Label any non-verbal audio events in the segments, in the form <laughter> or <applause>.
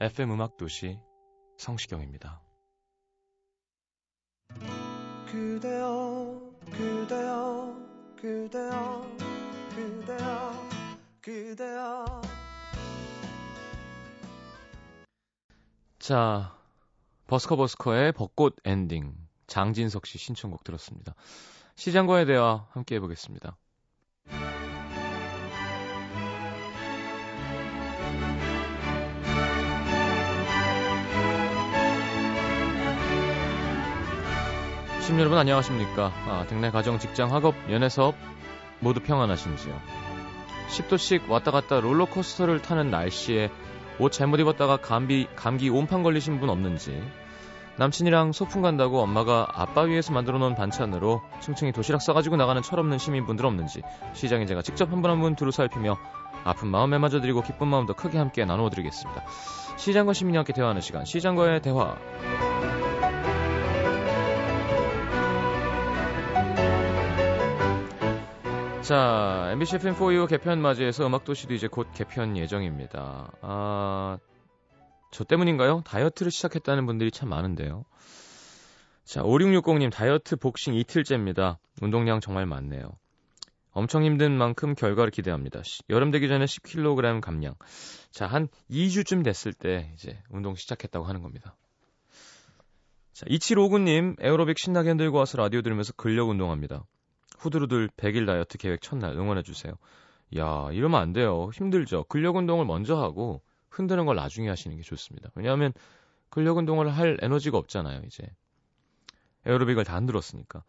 FM 음악 도시 성시경입니다. 그대여 그대여 그대여 그대여 그대여 자, 버스커 버스커의 벚꽃 엔딩 장진석 씨 신청곡 들었습니다. 시장과의 대화 함께 해보겠습니다. 시민 여러분 안녕하십니까? 아, 등내 가정, 직장, 학업, 연애, 사업 모두 평안하신지요? 10도씩 왔다 갔다 롤러코스터를 타는 날씨에 옷 잘못 입었다가 감기, 감기 온판 걸리신 분 없는지 남친이랑 소풍 간다고 엄마가 아빠 위해서 만들어 놓은 반찬으로 층층이 도시락 싸가지고 나가는 철없는 시민분들 없는지 시장에 제가 직접 한 분 한분 두루 살피며 아픈 마음 매맞아드리고 기쁜 마음 더 크게 함께 나누어드리겠습니다. 시장과 시민이 함께 대화하는 시간 시장과의 대화 자, MBC FM4U 개편 맞이해서 음악도시도 이제 곧 개편 예정입니다. 아, 저 때문인가요? 다이어트를 시작했다는 분들이 참 많은데요. 자, 5660님, 다이어트 복싱 이틀째입니다. 운동량 정말 많네요. 엄청 힘든 만큼 결과를 기대합니다. 시- 여름 되기 전에 10kg 감량. 자, 한 2주쯤 됐을 때 이제 운동 시작했다고 하는 겁니다. 자, 2759님, 에어로빅 신나게 흔들고 와서 라디오 들으면서 근력 운동합니다. 후두루들 100일 다이어트 계획 첫날 응원해주세요. 야, 이러면 안 돼요. 힘들죠. 근력 운동을 먼저 하고 흔드는 걸 나중에 하시는 게 좋습니다. 왜냐하면 근력 운동을 할 에너지가 없잖아요, 이제. 에어로빅을 다 흔들었으니까.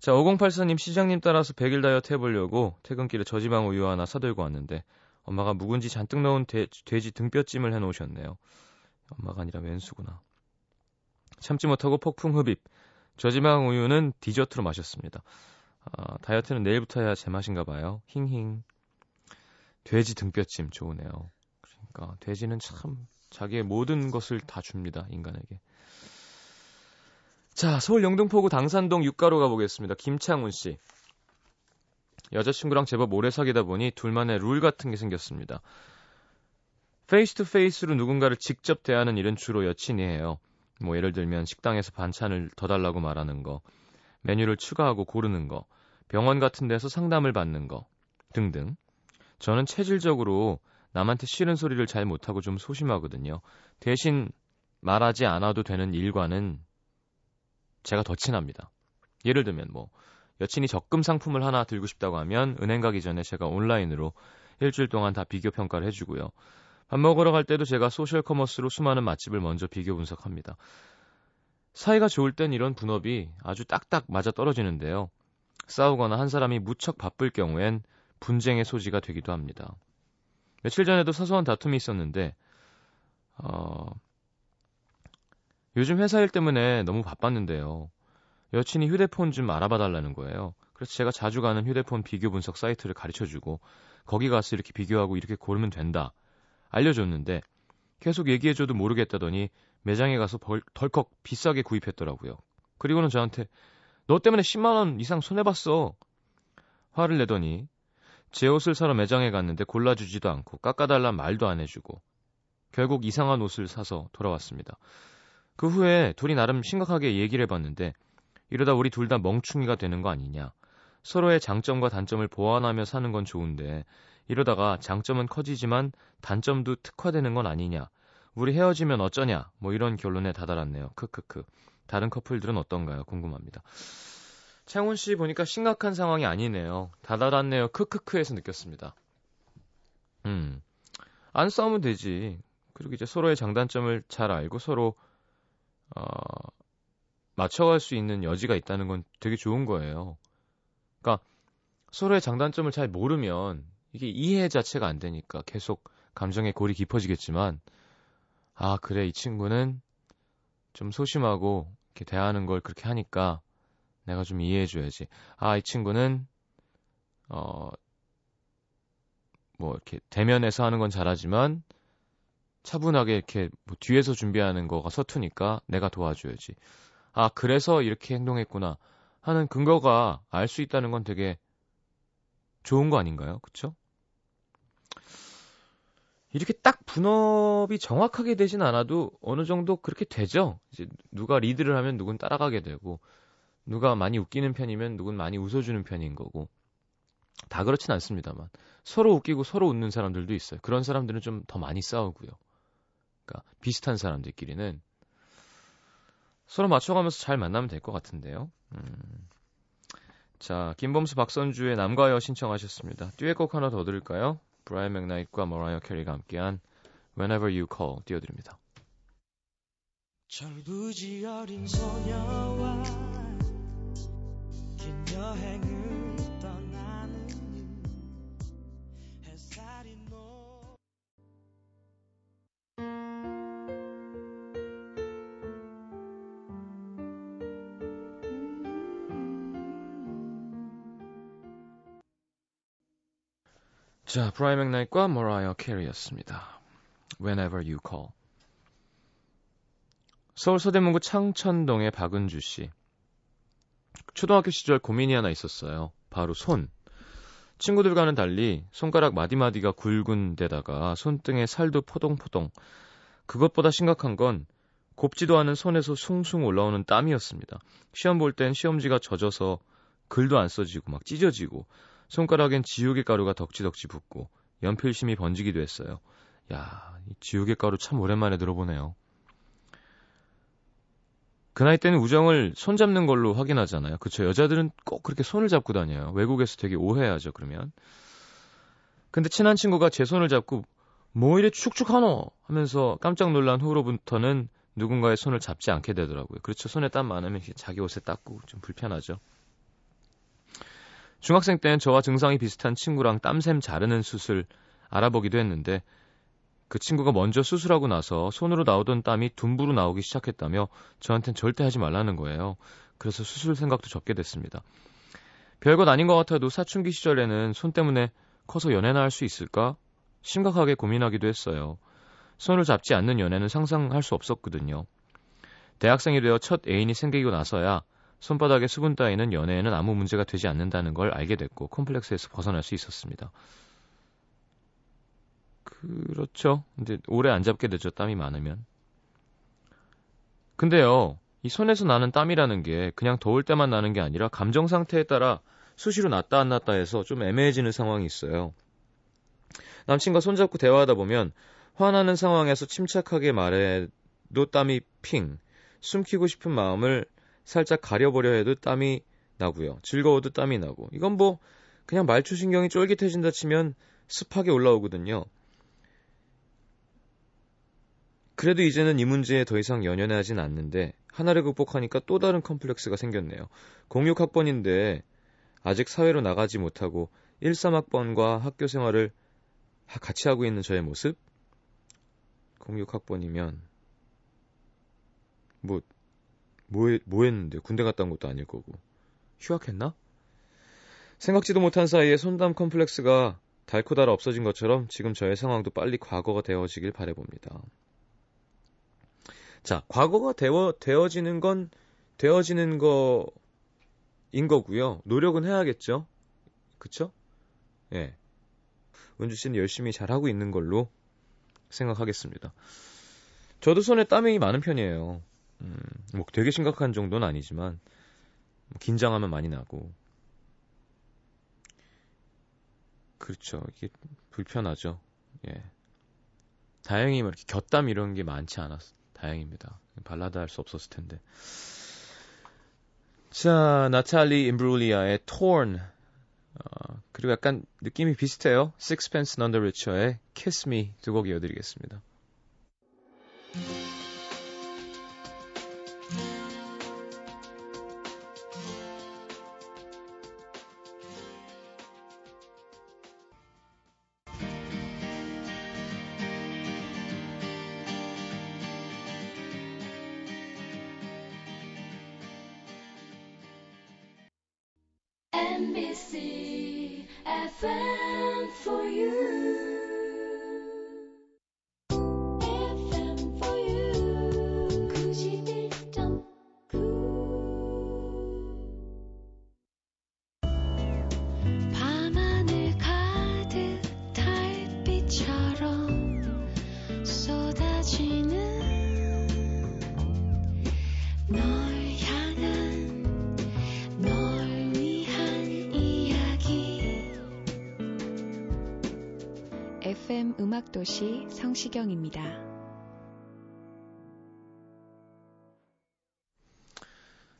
자, 5084님 시장님 따라서 100일 다이어트 해보려고 퇴근길에 저지방 우유 하나 사들고 왔는데 엄마가 묵은지 잔뜩 넣은 돼, 돼지 등뼈찜을 해놓으셨네요. 엄마가 아니라 왼수구나. 참지 못하고 폭풍 흡입. 저지방 우유는 디저트로 마셨습니다. 아, 다이어트는 내일부터 해야 제맛인가 봐요. 힝힝. 돼지 등뼈찜 좋으네요. 그러니까 돼지는 참 자기의 모든 것을 다 줍니다. 인간에게. 자, 서울 영등포구 당산동 육가로 가보겠습니다. 김창훈 씨. 여자친구랑 제법 오래 사귀다 보니 둘만의 룰 같은 게 생겼습니다. face to face로 누군가를 직접 대하는 일은 주로 여친이 해요. 뭐 예를 들면 식당에서 반찬을 더 달라고 말하는 거, 메뉴를 추가하고 고르는 거, 병원 같은 데서 상담을 받는 거 등등. 저는 체질적으로 남한테 싫은 소리를 잘 못하고 좀 소심하거든요. 대신 말하지 않아도 되는 일과는 제가 더 친합니다. 예를 들면 뭐 여친이 적금 상품을 하나 들고 싶다고 하면 은행 가기 전에 제가 온라인으로 일주일 동안 다 비교 평가를 해주고요. 밥 먹으러 갈 때도 제가 소셜 커머스로 수많은 맛집을 먼저 비교 분석합니다. 사이가 좋을 땐 이런 분업이 아주 딱딱 맞아 떨어지는데요. 싸우거나 한 사람이 무척 바쁠 경우엔 분쟁의 소지가 되기도 합니다. 며칠 전에도 사소한 다툼이 있었는데, 어, 요즘 회사 일 때문에 너무 바빴는데요. 여친이 휴대폰 좀 알아봐 달라는 거예요. 그래서 제가 자주 가는 휴대폰 비교 분석 사이트를 가르쳐 주고, 거기 가서 이렇게 비교하고 이렇게 고르면 된다. 알려줬는데, 계속 얘기해줘도 모르겠다더니, 매장에 가서 벌, 덜컥 비싸게 구입했더라고요. 그리고는 저한테, 너 때문에 10만 원 이상 손해 봤어. 화를 내더니, 제 옷을 사러 매장에 갔는데 골라주지도 않고 깎아달란 말도 안 해주고 결국 이상한 옷을 사서 돌아왔습니다. 그 후에 둘이 나름 심각하게 얘기를 해봤는데 이러다 우리 둘 다 멍충이가 되는 거 아니냐. 서로의 장점과 단점을 보완하며 사는 건 좋은데 이러다가 장점은 커지지만 단점도 특화되는 건 아니냐. 우리 헤어지면 어쩌냐. 뭐 이런 결론에 다다랐네요. 크크크. 다른 커플들은 어떤가요? 궁금합니다. 창훈 씨 보니까 심각한 상황이 아니네요. 다다랐네요. 크크크에서 느꼈습니다. 음. 안 싸우면 되지. 그리고 이제 서로의 장단점을 잘 알고 서로 어 맞춰갈 수 있는 여지가 있다는 건 되게 좋은 거예요. 그러니까 서로의 장단점을 잘 모르면 이게 이해 자체가 안 되니까 계속 감정의 골이 깊어지겠지만 아 그래 이 친구는 좀 소심하고 이렇게 대하는 걸 그렇게 하니까 내가 좀 이해해줘야지. 아 이 친구는 어 뭐 이렇게 대면에서 하는 건 잘하지만 차분하게 이렇게 뭐 뒤에서 준비하는 거가 서투니까 내가 도와줘야지. 아 그래서 이렇게 행동했구나 하는 근거가 알 수 있다는 건 되게 좋은 거 아닌가요? 그쵸? 이렇게 딱 분업이 정확하게 되진 않아도 어느 정도 그렇게 되죠. 이제 누가 리드를 하면 누군 따라가게 되고 누가 많이 웃기는 편이면 누군 많이 웃어주는 편인 거고 다 그렇진 않습니다만 서로 웃기고 서로 웃는 사람들도 있어요. 그런 사람들은 좀 더 많이 싸우고요. 그러니까 비슷한 사람들끼리는 서로 맞춰가면서 잘 만나면 될 것 같은데요. 음. 자, 김범수 박선주의 남과 여 신청하셨습니다. 듀엣곡 하나 더 들을까요? 브라이언 맥나이트과 머라이어 캐리가 함께한 Whenever You Call 띄워드립니다. 철부지 어린 소녀와 긴 여행을 자, 브라이언 맥나이트과 머라이어 캐리였습니다. Whenever You Call. 서울 서대문구 창천동의 박은주 씨. 초등학교 시절 고민이 하나 있었어요. 바로 손. 친구들과는 달리 손가락 마디마디가 굵은 데다가 손등에 살도 포동포동. 그것보다 심각한 건 곱지도 않은 손에서 숭숭 올라오는 땀이었습니다. 시험 볼 땐 시험지가 젖어서 글도 안 써지고 막 찢어지고 손가락엔 지우개 가루가 덕지덕지 붙고 연필심이 번지기도 했어요. 야, 이 지우개 가루 참 오랜만에 들어보네요. 그 나이 때는 우정을 손 잡는 걸로 확인하잖아요. 그쵸? 여자들은 꼭 그렇게 손을 잡고 다녀요. 외국에서 되게 오해하죠, 그러면. 근데 친한 친구가 제 손을 잡고 뭐 이래 축축하노 하면서 깜짝 놀란 후로부터는 누군가의 손을 잡지 않게 되더라고요. 그렇죠. 손에 땀 많으면 자기 옷에 닦고 좀 불편하죠. 중학생 때는 저와 증상이 비슷한 친구랑 땀샘 자르는 수술 알아보기도 했는데 그 친구가 먼저 수술하고 나서 손으로 나오던 땀이 둔부로 나오기 시작했다며 저한텐 절대 하지 말라는 거예요. 그래서 수술 생각도 접게 됐습니다. 별것 아닌 것 같아도 사춘기 시절에는 손 때문에 커서 연애나 할 수 있을까? 심각하게 고민하기도 했어요. 손을 잡지 않는 연애는 상상할 수 없었거든요. 대학생이 되어 첫 애인이 생기고 나서야 손바닥에 수분 따위는 연애에는 아무 문제가 되지 않는다는 걸 알게 됐고 콤플렉스에서 벗어날 수 있었습니다. 그렇죠. 근데 오래 안 잡게 되죠. 땀이 많으면. 근데요. 이 손에서 나는 땀이라는 게 그냥 더울 때만 나는 게 아니라 감정 상태에 따라 수시로 났다 안 났다 해서 좀 애매해지는 상황이 있어요. 남친과 손잡고 대화하다 보면 화나는 상황에서 침착하게 말해도 땀이 핑, 숨기고 싶은 마음을 살짝 가려보려 해도 땀이 나고요. 즐거워도 땀이 나고. 이건 뭐 그냥 말초신경이 쫄깃해진다 치면 습하게 올라오거든요. 그래도 이제는 이 문제에 더 이상 연연하진 않는데 하나를 극복하니까 또 다른 컴플렉스가 생겼네요. 06학번인데 아직 사회로 나가지 못하고 13학번과 학교 생활을 같이 하고 있는 저의 모습? 06학번이면 뭐, 뭐, 뭐 했는데 군대 갔다 온 것도 아닐 거고 휴학했나? 생각지도 못한 사이에 손담 컴플렉스가 달코 달아 없어진 것처럼 지금 저의 상황도 빨리 과거가 되어지길 바래봅니다. 자, 과거가 되어, 되어지는 건 되어지는 거인 거고요. 노력은 해야겠죠. 그쵸? 예. 은주 씨는 열심히 잘하고 있는 걸로 생각하겠습니다. 저도 손에 땀이 많은 편이에요. 음, 뭐 되게 심각한 정도는 아니지만 뭐 긴장하면 많이 나고 그렇죠. 이게 불편하죠. 예. 다행히 뭐 이렇게 곁땀 이런 게 많지 않았어. 다행입니다. 발라드 할 수 없었을 텐데. 자, 나탈리 임브룰리아의 Torn. 어, 그리고 약간 느낌이 비슷해요. Sixpence None the Richer의 Kiss Me 두 곡 이어드리겠습니다. friend. 도시 성시경입니다.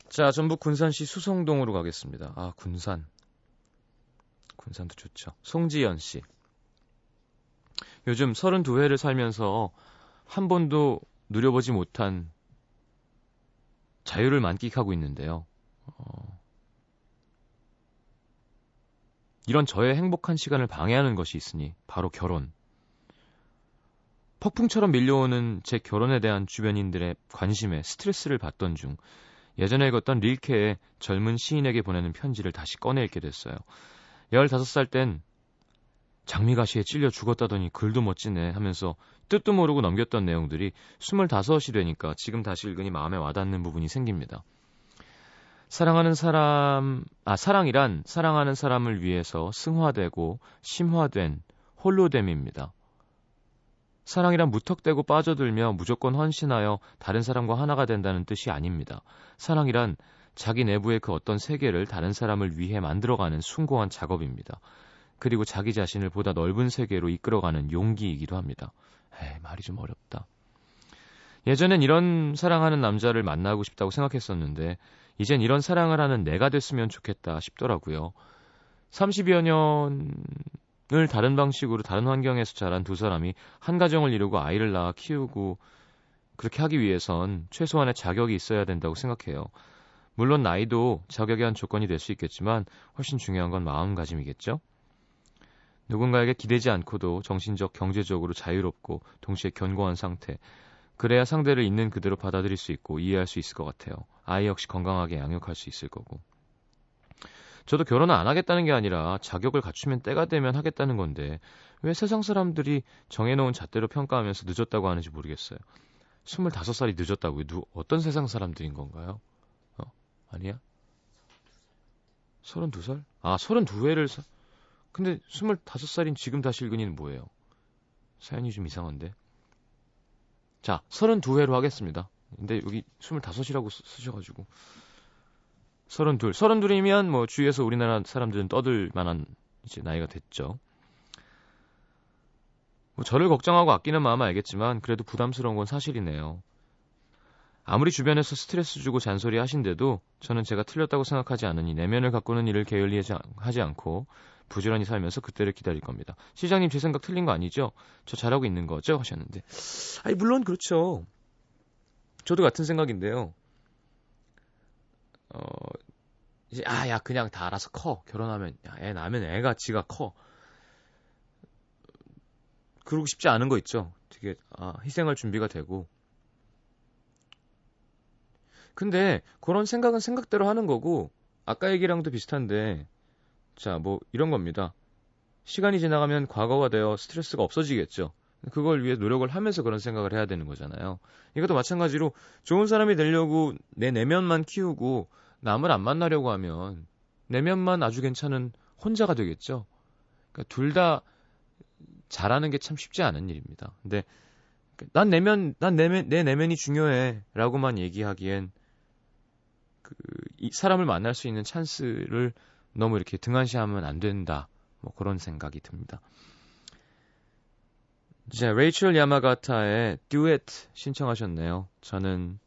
자, 전북 군산시 수성동으로 가겠습니다. 아, 군산. 군산도 좋죠. 송지연 씨. 요즘 32회를 살면서 한 번도 누려보지 못한 자유를 만끽하고 있는데요. 어, 이런 저의 행복한 시간을 방해하는 것이 있으니 바로 결혼. 폭풍처럼 밀려오는 제 결혼에 대한 주변인들의 관심에 스트레스를 받던 중 예전에 읽었던 릴케의 젊은 시인에게 보내는 편지를 다시 꺼내 읽게 됐어요. 15살 땐 장미가시에 찔려 죽었다더니 글도 멋지네 하면서 뜻도 모르고 넘겼던 내용들이 25이 되니까 지금 다시 읽으니 마음에 와닿는 부분이 생깁니다. 사랑하는 사람, 아, 사랑이란 사랑하는 사람을 위해서 승화되고 심화된 홀로됨입니다. 사랑이란 무턱대고 빠져들며 무조건 헌신하여 다른 사람과 하나가 된다는 뜻이 아닙니다. 사랑이란 자기 내부의 그 어떤 세계를 다른 사람을 위해 만들어가는 숭고한 작업입니다. 그리고 자기 자신을 보다 넓은 세계로 이끌어가는 용기이기도 합니다. 에이, 말이 좀 어렵다. 예전엔 이런 사랑하는 남자를 만나고 싶다고 생각했었는데, 이젠 이런 사랑을 하는 내가 됐으면 좋겠다 싶더라고요. 30여 년 을 다른 방식으로 다른 환경에서 자란 두 사람이 한 가정을 이루고 아이를 낳아 키우고 그렇게 하기 위해선 최소한의 자격이 있어야 된다고 생각해요. 물론 나이도 자격의 한 조건이 될 수 있겠지만 훨씬 중요한 건 마음가짐이겠죠? 누군가에게 기대지 않고도 정신적, 경제적으로 자유롭고 동시에 견고한 상태. 그래야 상대를 있는 그대로 받아들일 수 있고 이해할 수 있을 것 같아요. 아이 역시 건강하게 양육할 수 있을 거고. 저도 결혼을 안 하겠다는 게 아니라 자격을 갖추면 때가 되면 하겠다는 건데 왜 세상 사람들이 정해놓은 잣대로 평가하면서 늦었다고 하는지 모르겠어요. 25살이 늦었다고요? 누, 어떤 세상 사람들인 건가요? 어? 아니야? 32살? 아, 32회를 사... 근데 25살인 지금 다시 읽으니는 뭐예요? 사연이 좀 이상한데. 자, 32회로 하겠습니다. 근데 여기 25이라고 쓰셔 가지고. 32. 32이면 뭐 주위에서 우리나라 사람들은 떠들 만한 이제 나이가 됐죠. 뭐 저를 걱정하고 아끼는 마음은 알겠지만 그래도 부담스러운 건 사실이네요. 아무리 주변에서 스트레스 주고 잔소리 하신데도 저는 제가 틀렸다고 생각하지 않으니 내면을 가꾸는 일을 게을리하지 않고 부지런히 살면서 그때를 기다릴 겁니다. 시장님 제 생각 틀린 거 아니죠? 저 잘하고 있는 거죠? 하셨는데. 아니 물론 그렇죠. 저도 같은 생각인데요. 어 이제 아 야 그냥 다 알아서 커 결혼하면 야, 애 낳으면 애가 지가 커 그러고 싶지 않은 거 있죠. 되게 아, 희생할 준비가 되고 근데 그런 생각은 생각대로 하는 거고 아까 얘기랑도 비슷한데 자 뭐 이런 겁니다. 시간이 지나가면 과거가 되어 스트레스가 없어지겠죠. 그걸 위해 노력을 하면서 그런 생각을 해야 되는 거잖아요. 이것도 마찬가지로 좋은 사람이 되려고 내 내면만 키우고 남을 안 만나려고 하면 내면만 아주 괜찮은 혼자가 되겠죠. 그러니까 둘 다 잘하는 게 참 쉽지 않은 일입니다. 근데 난 내면 난 내면 내 내면이 중요해라고만 얘기하기엔 그 이 사람을 만날 수 있는 찬스를 너무 이렇게 등한시하면 안 된다. 뭐 그런 생각이 듭니다. 자, 레이첼 야마가타의 듀엣 신청하셨네요. 저는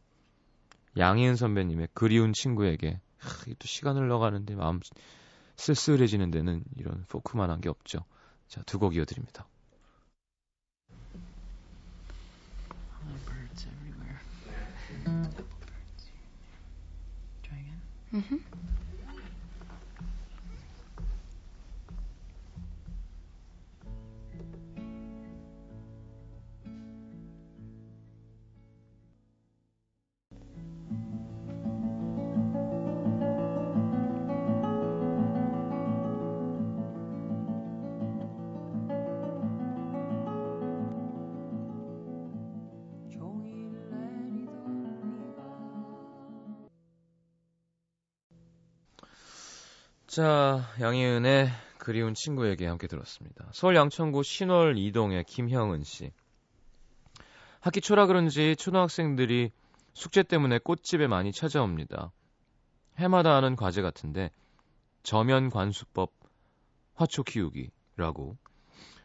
양희은 선배님의 그리운 친구에게 하, 이게 또 시간 흘러가는데 마음 쓸쓸해지는 데는 이런 포크만한 게 없죠. 자, 두 곡 이어드립니다. birds 자, 양희은의 그리운 친구에게 함께 들었습니다. 서울 양천구 신월 이동의 김형은 씨. 학기 초라 그런지 초등학생들이 숙제 때문에 꽃집에 많이 찾아옵니다. 해마다 하는 과제 같은데 저면 관수법 화초 키우기라고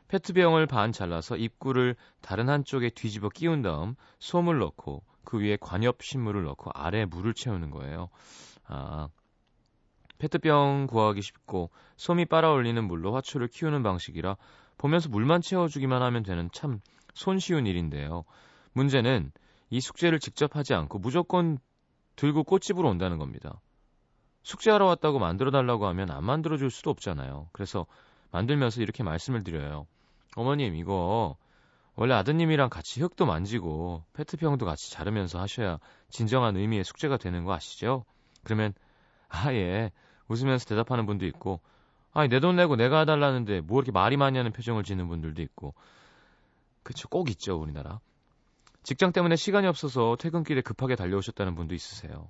페트병을 반 잘라서 입구를 다른 한쪽에 뒤집어 끼운 다음 솜을 넣고 그 위에 관엽 식물을 넣고 아래 물을 채우는 거예요. 아, 페트병 구하기 쉽고 솜이 빨아올리는 물로 화초를 키우는 방식이라 보면서 물만 채워주기만 하면 되는 참 손쉬운 일인데요. 문제는 이 숙제를 직접 하지 않고 무조건 들고 꽃집으로 온다는 겁니다. 숙제하러 왔다고 만들어 달라고 하면 안 만들어 줄 수도 없잖아요. 그래서 만들면서 이렇게 말씀을 드려요. 어머님, 이거 원래 아드님이랑 같이 흙도 만지고 페트병도 같이 자르면서 하셔야 진정한 의미의 숙제가 되는 거 아시죠? 그러면 아, 예. 웃으면서 대답하는 분도 있고, 아니, 내 돈 내고 내가 해달라는데 뭐 이렇게 말이 많이 하는 표정을 짓는 분들도 있고, 그쵸, 꼭 있죠, 우리나라. 직장 때문에 시간이 없어서 퇴근길에 급하게 달려오셨다는 분도 있으세요.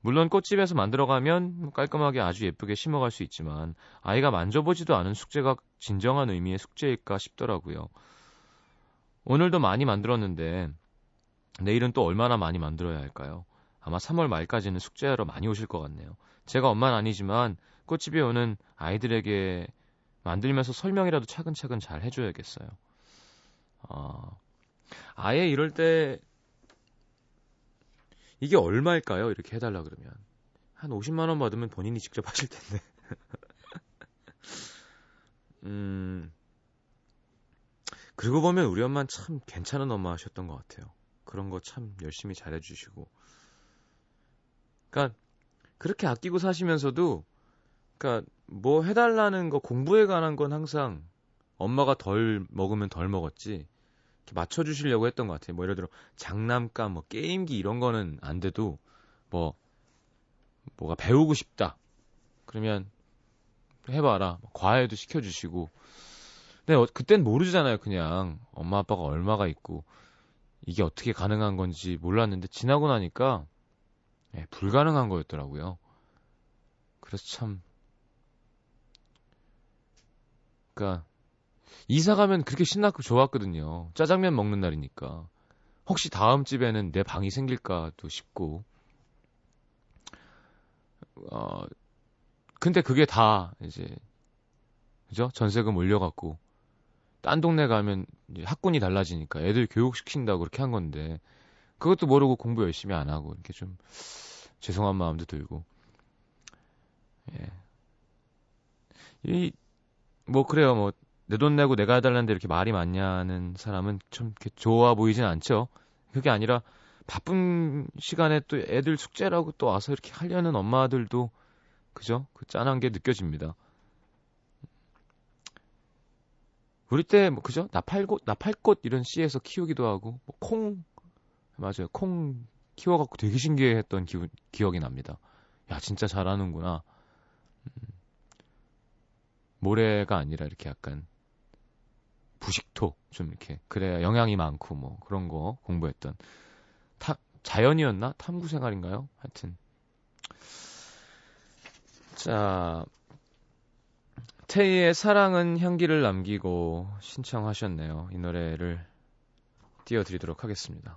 물론 꽃집에서 만들어가면 깔끔하게 아주 예쁘게 심어갈 수 있지만, 아이가 만져보지도 않은 숙제가 진정한 의미의 숙제일까 싶더라고요. 오늘도 많이 만들었는데, 내일은 또 얼마나 많이 만들어야 할까요? 아마 3월 말까지는 숙제하러 많이 오실 것 같네요. 제가 엄마는 아니지만 꽃집에 오는 아이들에게 만들면서 설명이라도 차근차근 잘 해줘야겠어요. 어, 아예 이럴 때 이게 얼마일까요? 이렇게 해달라 그러면 한 50만 원 받으면 본인이 직접 <laughs> 하실 텐데. 음. 그리고 보면 우리 엄마는 참 괜찮은 엄마셨던 것 같아요. 그런 거 참 열심히 잘해주시고. 그러니까 그렇게 아끼고 사시면서도 그러니까 뭐 해달라는 거 공부에 관한 건 항상 엄마가 덜 먹으면 덜 먹었지. 이렇게 맞춰주시려고 했던 것 같아요. 뭐 예를 들어 장난감, 뭐 게임기 이런 거는 안 돼도 뭐 뭐가 배우고 싶다. 그러면 해봐라. 과외도 시켜주시고. 근데 어, 그땐 모르잖아요. 그냥. 엄마 아빠가 얼마가 있고. 이게 어떻게 가능한 건지 몰랐는데 지나고 나니까 예, 불가능한 거였더라고요. 그래서 참, 그니까, 이사 가면 그렇게 신나고 좋았거든요. 짜장면 먹는 날이니까. 혹시 다음 집에는 내 방이 생길까도 싶고. 어, 근데 그게 다, 이제, 그죠? 전세금 올려갖고, 딴 동네 가면 학군이 달라지니까 애들 교육시킨다고 그렇게 한 건데, 그것도 모르고 공부 열심히 안 하고 이렇게 좀 죄송한 마음도 들고. 예. 이 뭐 그래요. 뭐 내 돈 내고 내가 해달라는데 이렇게 말이 많냐는 사람은 좀 이렇게 좋아 보이진 않죠. 그게 아니라 바쁜 시간에 또 애들 숙제라고 또 와서 이렇게 하려는 엄마들도 그죠? 그 짠한 게 느껴집니다. 우리 때 뭐 그죠? 나팔꽃 나팔꽃 이런 씨에서 키우기도 하고 뭐 콩 맞아요. 콩 키워갖고 되게 신기해했던 기, 기억이 납니다. 야, 진짜 잘하는구나. 음, 모래가 아니라 이렇게 약간 부식토 좀 이렇게 그래야 영양이 많고 뭐 그런 거 공부했던 타, 자연이었나 탐구 생활인가요? 하여튼 자 태희의 사랑은 향기를 남기고 신청하셨네요. 이 노래를 띄워드리도록 하겠습니다.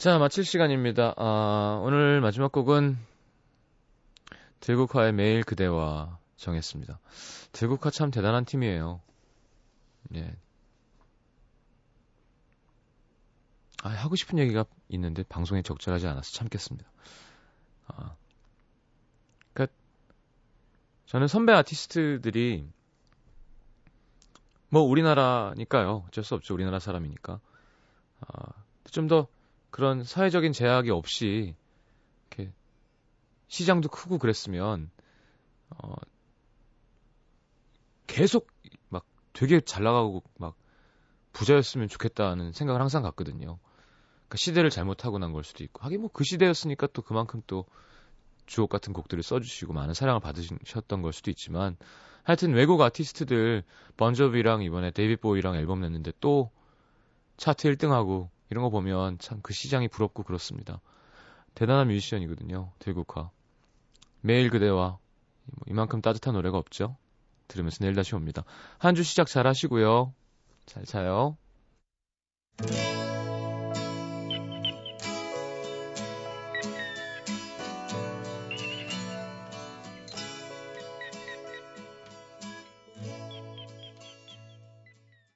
자, 마칠 시간입니다. 아, 오늘 마지막 곡은 들국화의 매일 그대와 정했습니다. 들국화 참 대단한 팀이에요. 예. 아, 하고 싶은 얘기가 있는데 방송에 적절하지 않아서 참겠습니다. 아. 그니까, 저는 선배 아티스트들이 뭐 우리나라니까요. 어쩔 수 없죠. 우리나라 사람이니까. 아, 좀 더 그런 사회적인 제약이 없이 이렇게 시장도 크고 그랬으면 어 계속 막 되게 잘 나가고 막 부자였으면 좋겠다는 생각을 항상 갖거든요. 그러니까 시대를 잘못하고 난 걸 수도 있고 하긴 뭐 그 시대였으니까 또 그만큼 또 주옥 같은 곡들을 써주시고 많은 사랑을 받으셨던 걸 수도 있지만 하여튼 외국 아티스트들 번저비랑 이번에 데이빗 보이랑 앨범 냈는데 또 차트 1등하고 이런 거 보면 참 그 시장이 부럽고 그렇습니다. 대단한 뮤지션이거든요. 들국화. 매일 그대와 뭐 이만큼 따뜻한 노래가 없죠. 들으면서 내일 다시 옵니다. 한 주 시작 잘 하시고요. 잘 자요.